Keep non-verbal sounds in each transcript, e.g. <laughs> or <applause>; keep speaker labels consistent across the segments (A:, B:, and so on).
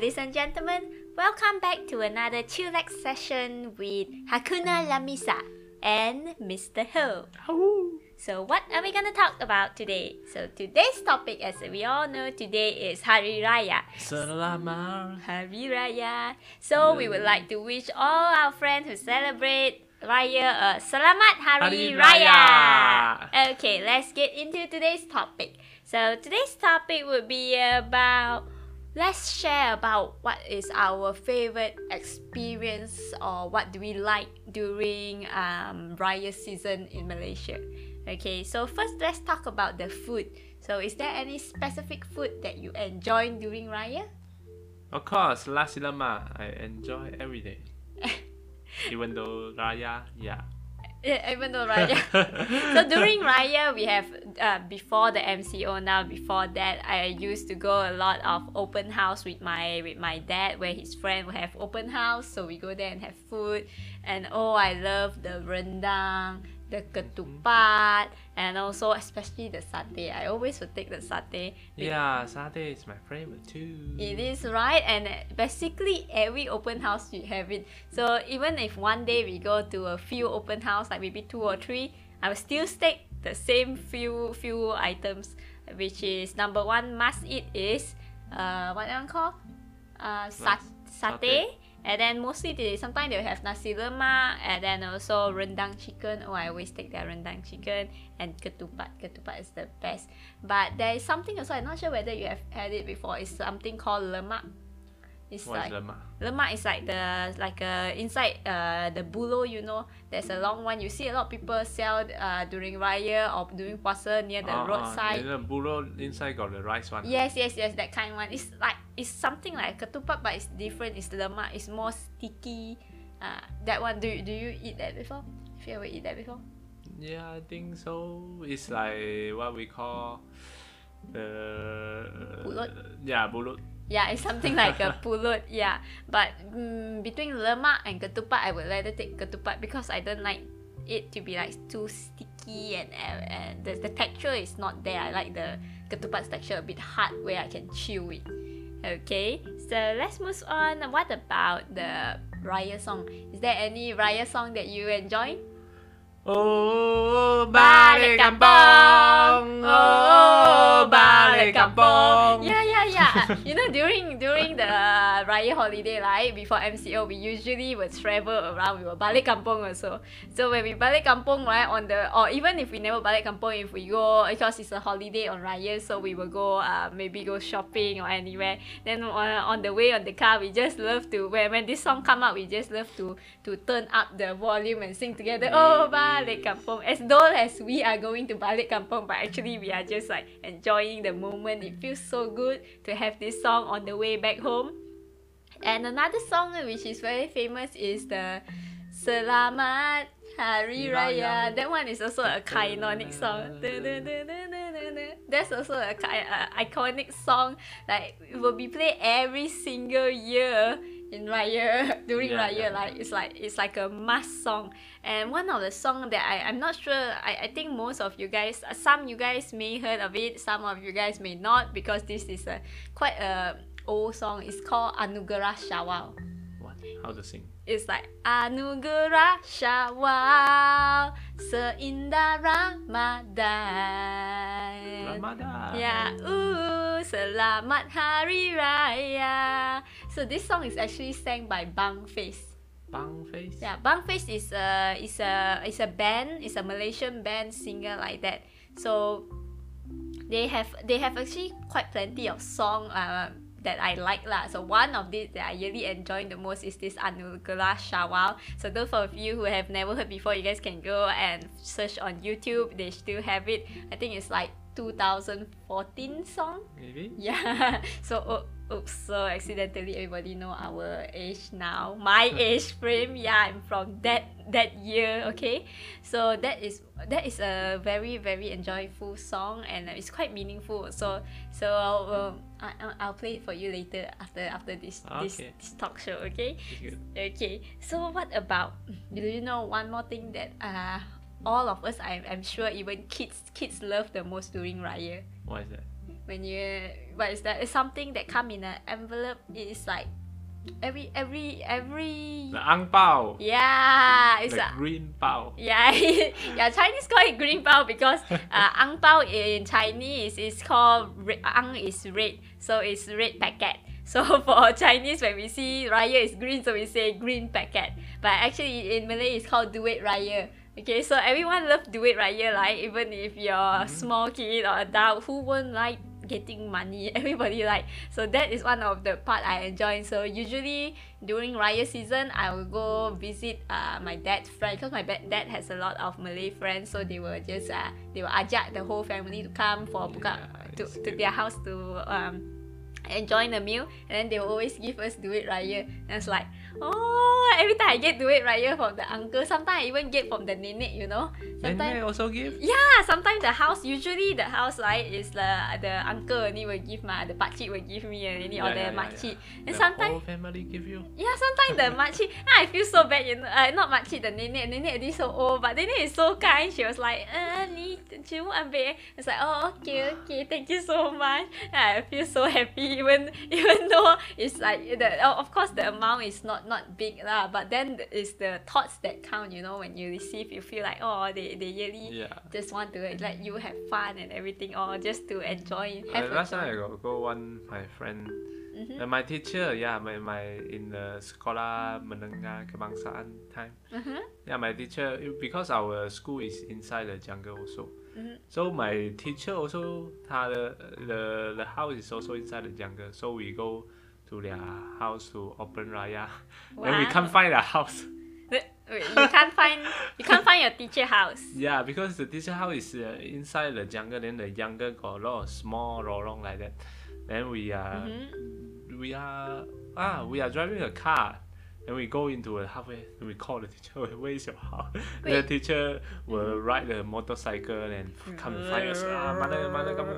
A: Ladies and gentlemen, welcome back to another chillax session with Hakuna Lamisa and Mr. Ho. So, what are we gonna talk about today? So, today's topic, as we all know, today is Hari Raya.
B: Selamat
A: Hari Raya. So, we would like to wish all our friends who celebrate Raya a Selamat Hari,
B: Hari
A: Raya.
B: Raya.
A: Okay, let's get into today's topic. So, today's topic would be about let's share about what is our favorite experience or what do we like during um, Raya season in Malaysia. Okay, so first let's talk about the food. So, is there any specific food that you enjoy during Raya?
B: Of course, nasi lemak I enjoy every day. <laughs> Even though Raya, yeah.
A: Yeah, even though Raya. <laughs> so during Raya, we have uh, before the MCO. Now before that, I used to go a lot of open house with my with my dad, where his friend will have open house. So we go there and have food, and oh, I love the rendang, the ketupat, and also especially the satay. I always would take the satay.
B: Yeah, satay is my favorite too.
A: It is right, and basically every open house you have it. So even if one day we go to a few open house, like maybe two or three, I will still take the same few few items, which is number one must eat is uh what one call uh sat-
B: Sat-
A: satay. And then mostly they sometimes they'll have nasi lemak and then also rendang chicken. Oh, I always take their rendang chicken and ketupat. Ketupat is the best. But there is something also, I'm not sure whether you have had it before. It's something called lemang. It's
B: What
A: like
B: is lemang?
A: lemang is like the like uh, inside uh, the buluh, you know. There's a long one. You see a lot of people sell uh, during raya or during puasa near the
B: Ah, ah,
A: roadside.
B: the buro inside got the rice one.
A: Yes, yes, yes, that kind one. It's like it's something like ketupat, but it's different. It's lemang. It's more sticky. Uh, that one. Do you, do you eat that before? Have you ever eat that before?
B: Yeah, I think so. It's like what we call the
A: Pulut?
B: Yeah, pulut.
A: Yeah, it's something like a pulut. Yeah, but mm, between lemang and ketupat, I would rather take ketupat because I don't like it to be like too sticky and and, and the, the texture is not there. I like the ketupat's texture a bit hard where I can chew it. Okay, so let's move on. What about the Raya song? Is there any Raya song that you enjoy?
B: Oh,
A: Balik kampung.
B: Oh, balik kampung.
A: Yeah, yeah, <laughs> you know, during during the Raya holiday, right before MCO, we usually would travel around. We will balik kampung also. So when we balik kampung, right, on the or even if we never balik kampung, if we go because it's a holiday on Raya, so we will go uh, maybe go shopping or anywhere. Then on, on the way on the car, we just love to when when this song come out, we just love to to turn up the volume and sing together. Oh, balik kampung. As though as we are going to balik kampung, but actually we are just like enjoying the moment. It feels so good to have this song on the way back home. And another song which is very famous is the Selamat Hari Raya. That one is also a iconic song. That's also a ki- uh, iconic song. Like it will be played every single year in Raya <laughs> during Raya. Like it's like it's like a must song. And one of the song that I I'm not sure. I, I think most of you guys, uh, some you guys may heard of it. Some of you guys may not because this is a quite a old song. It's called Anugerah Syawal.
B: What? How to sing?
A: It's like Anugerah Syawal Seindah Ramadan
B: Ramadan.
A: Ya, uh, Selamat Hari Raya So this song is actually sang by Bang Face
B: Bang face.
A: Yeah, Bang Face is a is a is a band, is a Malaysian band singer like that. So they have they have actually quite plenty of song uh, that I like lah. So one of these that I really enjoy the most is this Anugerah Syawal. So those of you who have never heard before, you guys can go and search on YouTube. They still have it. I think it's like 2014 song.
B: Maybe.
A: Yeah. <laughs> So oh, oops. So accidentally, everybody know our age now. My age frame. Yeah, I'm from that that year. Okay. So that is that is a very very enjoyable song and it's quite meaningful. So so I'll, um, I I'll- I'll play it for you later after after this this,
B: Okay.
A: this talk show. Okay. Okay. So what about? Do you know one more thing that uh all of us I'm I'm sure even kids kids love the most during Raya
B: What is that?
A: when you what is that? It's something that come in an envelope. It's like every every every
B: The ang pao.
A: yeah, it's
B: the
A: a
B: green pao.
A: yeah, <laughs> yeah. Chinese call it green bao because uh, ang bao in Chinese is called red, ang is red, so it's red packet. So <laughs> for Chinese, when we see raya is green, so we say green packet. But actually in Malay, it's called duit raya. Okay, so everyone love duit raya, like even if you're a small kid or adult, who won't like getting money? <laughs> Everybody like. So that is one of the part I enjoy. So usually during raya season, I will go visit uh, my dad's friend because my dad has a lot of Malay friends. So they will just uh, they will ajak the whole family to come for buka
B: Yeah,
A: to,
B: it's
A: to
B: good.
A: their house to um enjoy the meal and then they will always give us duit raya and it's like oh every time I get duit raya from the uncle sometimes I even get from the nenek you know sometimes
B: they also give.
A: yeah sometimes the house usually the house right is the the uncle only will give my the pakcik will give me and any or the makcik and
B: the
A: sometimes
B: whole family give you.
A: yeah, sometimes the <laughs> makcik, I feel so bad, you know. Uh, not makcik, the nenek. Nenek already so old, but nenek is so kind. She was like, uh, ni cuma ambil. It's like, oh, okay, okay, thank you so much. And I feel so happy, even <laughs> even though it's like the oh, of course the amount is not not big lah, but then it's the thoughts that count. You know, when you receive, you feel like oh, they they really
B: Yeah.
A: just want to let you have fun and everything, or just to enjoy. Have
B: last time I
A: joy.
B: go, one my friend
A: Mhm.
B: uh, my teacher yeah my, my in the sekolah menengah kebangsaan time
A: Mhm.
B: yeah my teacher because our school is inside the jungle also
A: Mhm.
B: so my teacher also 他的 the the house is also inside the jungle so we go to their house to open raya. <laughs> And we can't find a house. <laughs>
A: Wait, wait, you can't find you can't find your teacher house. <laughs>
B: yeah because the teacher house is uh, inside the jungle then the jungle got a lot of small lorong like that. Then we are
A: Mhm.
B: we are ah we are driving a car and we go into a halfway and we call the teacher <laughs> where is your house? The teacher will ride the motorcycle and come and find us. Ah mana mana kamu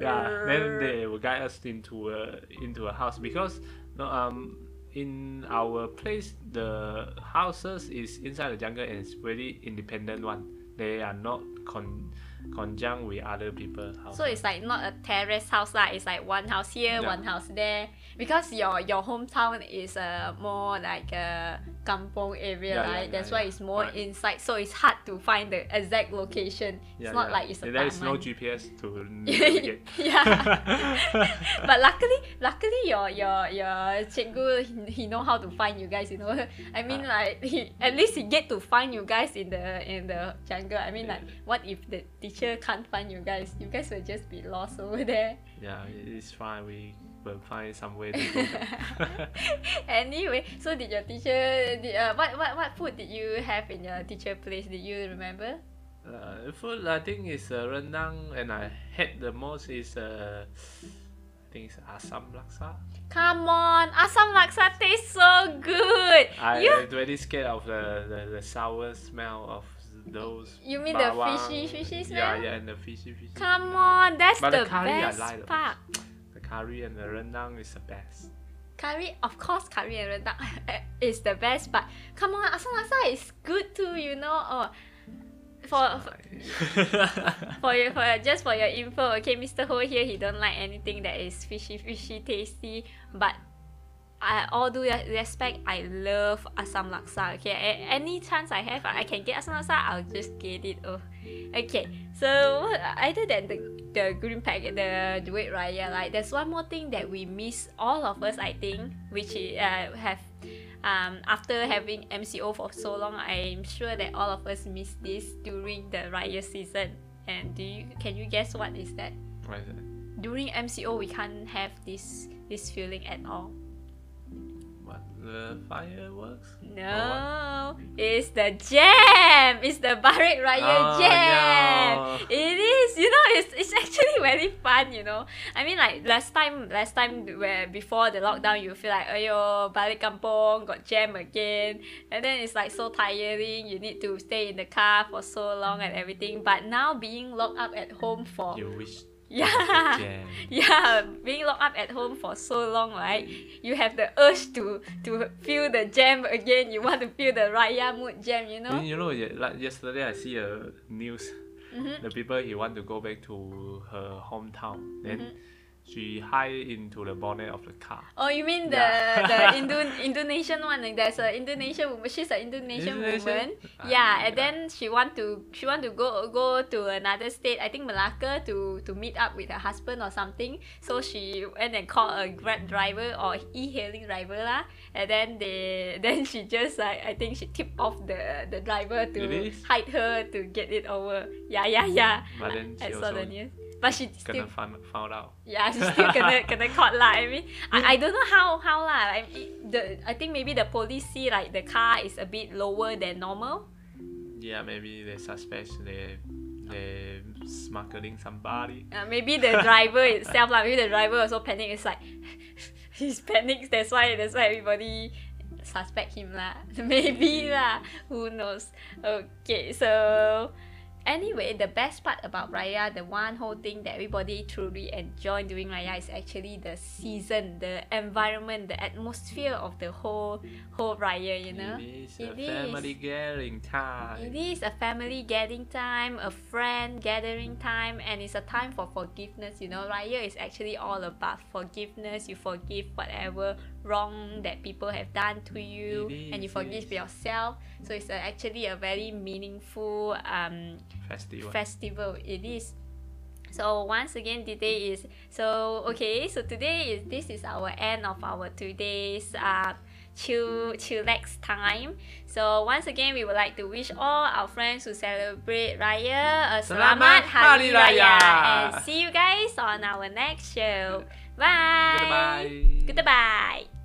B: yeah then they will guide us into a into a house because no um in our place the houses is inside the jungle and it's very independent one. They are not con conjunct with other people house
A: So it's like not a terrace house lah. It's like one house here,
B: Yeah.
A: one house there. Because your your hometown is uh, more like a kampong area,
B: Yeah,
A: right?
B: yeah,
A: That's why it's more
B: Right.
A: inside. So it's hard to find the exact location. it's not like it's a
B: there is no. GPS to <laughs> navigate <laughs>
A: yeah. <laughs> but luckily, luckily your your your cikgu he, he know how to find you guys. You know, I mean
B: Ah.
A: like he at least he get to find you guys in the in the jungle. I mean like, what if the teacher can't find you guys? You guys will just be lost over there.
B: Yeah, it's fine. We will find some way to go <laughs>
A: anyway, so did your teacher? Did, uh, what what what food did you have in your teacher place? Did you remember?
B: uh, food, I think is uh, rendang, and I had the most is uh, I think it's asam laksa.
A: Come on, asam laksa tastes so good.
B: I
A: you
B: am very scared of the, the, the sour smell of those.
A: You mean the fishy- fishy
B: Yeah,
A: smell?
B: yeah, and the fishy fishy.
A: come on, that's
B: But
A: the,
B: the curry I
A: best
B: like the
A: part.
B: The curry and the rendang is the best.
A: Curry, of course, curry and rendang <laughs> is the best. But come on, asam laksa is good too. You know, oh, for for, <laughs> <laughs> for your for your, just for your info, okay, Mr. Ho here he don't like anything that is fishy fishy tasty, but. I all due respect, I love asam laksa. Okay, A- any chance I have, I can get asam laksa, I'll just get it. Oh, okay. So other than the the green packet, the duit raya, like there's one more thing that we miss, all of us, I think, which is, uh, have um, after having MCO for so long, I'm sure that all of us miss this during the raya season. And do you can you guess what is that?
B: what is it?
A: During MCO, we can't have this this feeling at all.
B: What the fireworks?
A: No, it's the jam. It's the Barik Raya
B: Oh,
A: jam.
B: no.
A: It is. You know, it's it's actually <laughs> very fun. You know, I mean, like last time, last time where before the lockdown, you feel like, ayo, balik kampung got jam again, and then it's like so tiring. You need to stay in the car for so long and everything. But now being locked up at home for
B: You wish.
A: Yeah. <laughs> Yeah, being locked up at home for so long, right? You have the urge to to feel the jam again. You want to feel the Raya mood jam, you know?
B: Then you know, like yesterday I see a news.
A: Mhm.
B: the people he want to go back to her hometown. Then
A: Mhm.
B: She hide into the bonnet of the car.
A: Oh, you mean the
B: Yeah.
A: the <laughs> Indo- Indonesian one? Like there's a Indonesian woman. She's an Indonesian
B: Indonesian?
A: woman.
B: Ah,
A: Yeah, and
B: yeah.
A: then she want to she want to go go to another state. I think Malacca to to meet up with her husband or something. So she went and called a grab driver or e-hailing driver lah. And then they <laughs> then she just like I think she tipped off the the driver to hide her to get it over. Yeah, yeah, yeah.
B: But then
A: I
B: she
A: saw the news. But she still
B: Gonna found, found out.
A: yeah, she's <laughs> still gonna gonna caught lah. I mean, I, I don't know how how lah. I mean, the I think maybe the police see like the car is a bit lower than normal.
B: Yeah, maybe they suspect they they smuggling somebody.
A: Uh, maybe the driver itself lah. Maybe the driver also panic. It's like <laughs> he's panics. That's why that's why everybody suspect him lah. <laughs> Maybe lah. Who knows? Okay, so anyway, the best part about Raya, the one whole thing that everybody truly enjoy doing Raya is actually the season, the environment, the atmosphere of the whole whole Raya. You know.
B: It is
A: It
B: a
A: is.
B: family gathering time.
A: It is a family gathering time, a friend gathering time, and it's a time for forgiveness. You know, Raya is actually all about forgiveness. You forgive whatever wrong that people have done to you,
B: It
A: and you forgive yourself. So it's a, actually a very meaningful um,
B: Festival.
A: festival. It is. So once again, today is so okay. So today is this is our end of our today's uh chill chillax time. So once again, we would like to wish all our friends who celebrate Raya a
B: Selamat
A: Selamat Hari
B: Hari
A: Raya,
B: Raya.
A: and see you guys on our next show. Bye.
B: Goodbye.
A: Goodbye.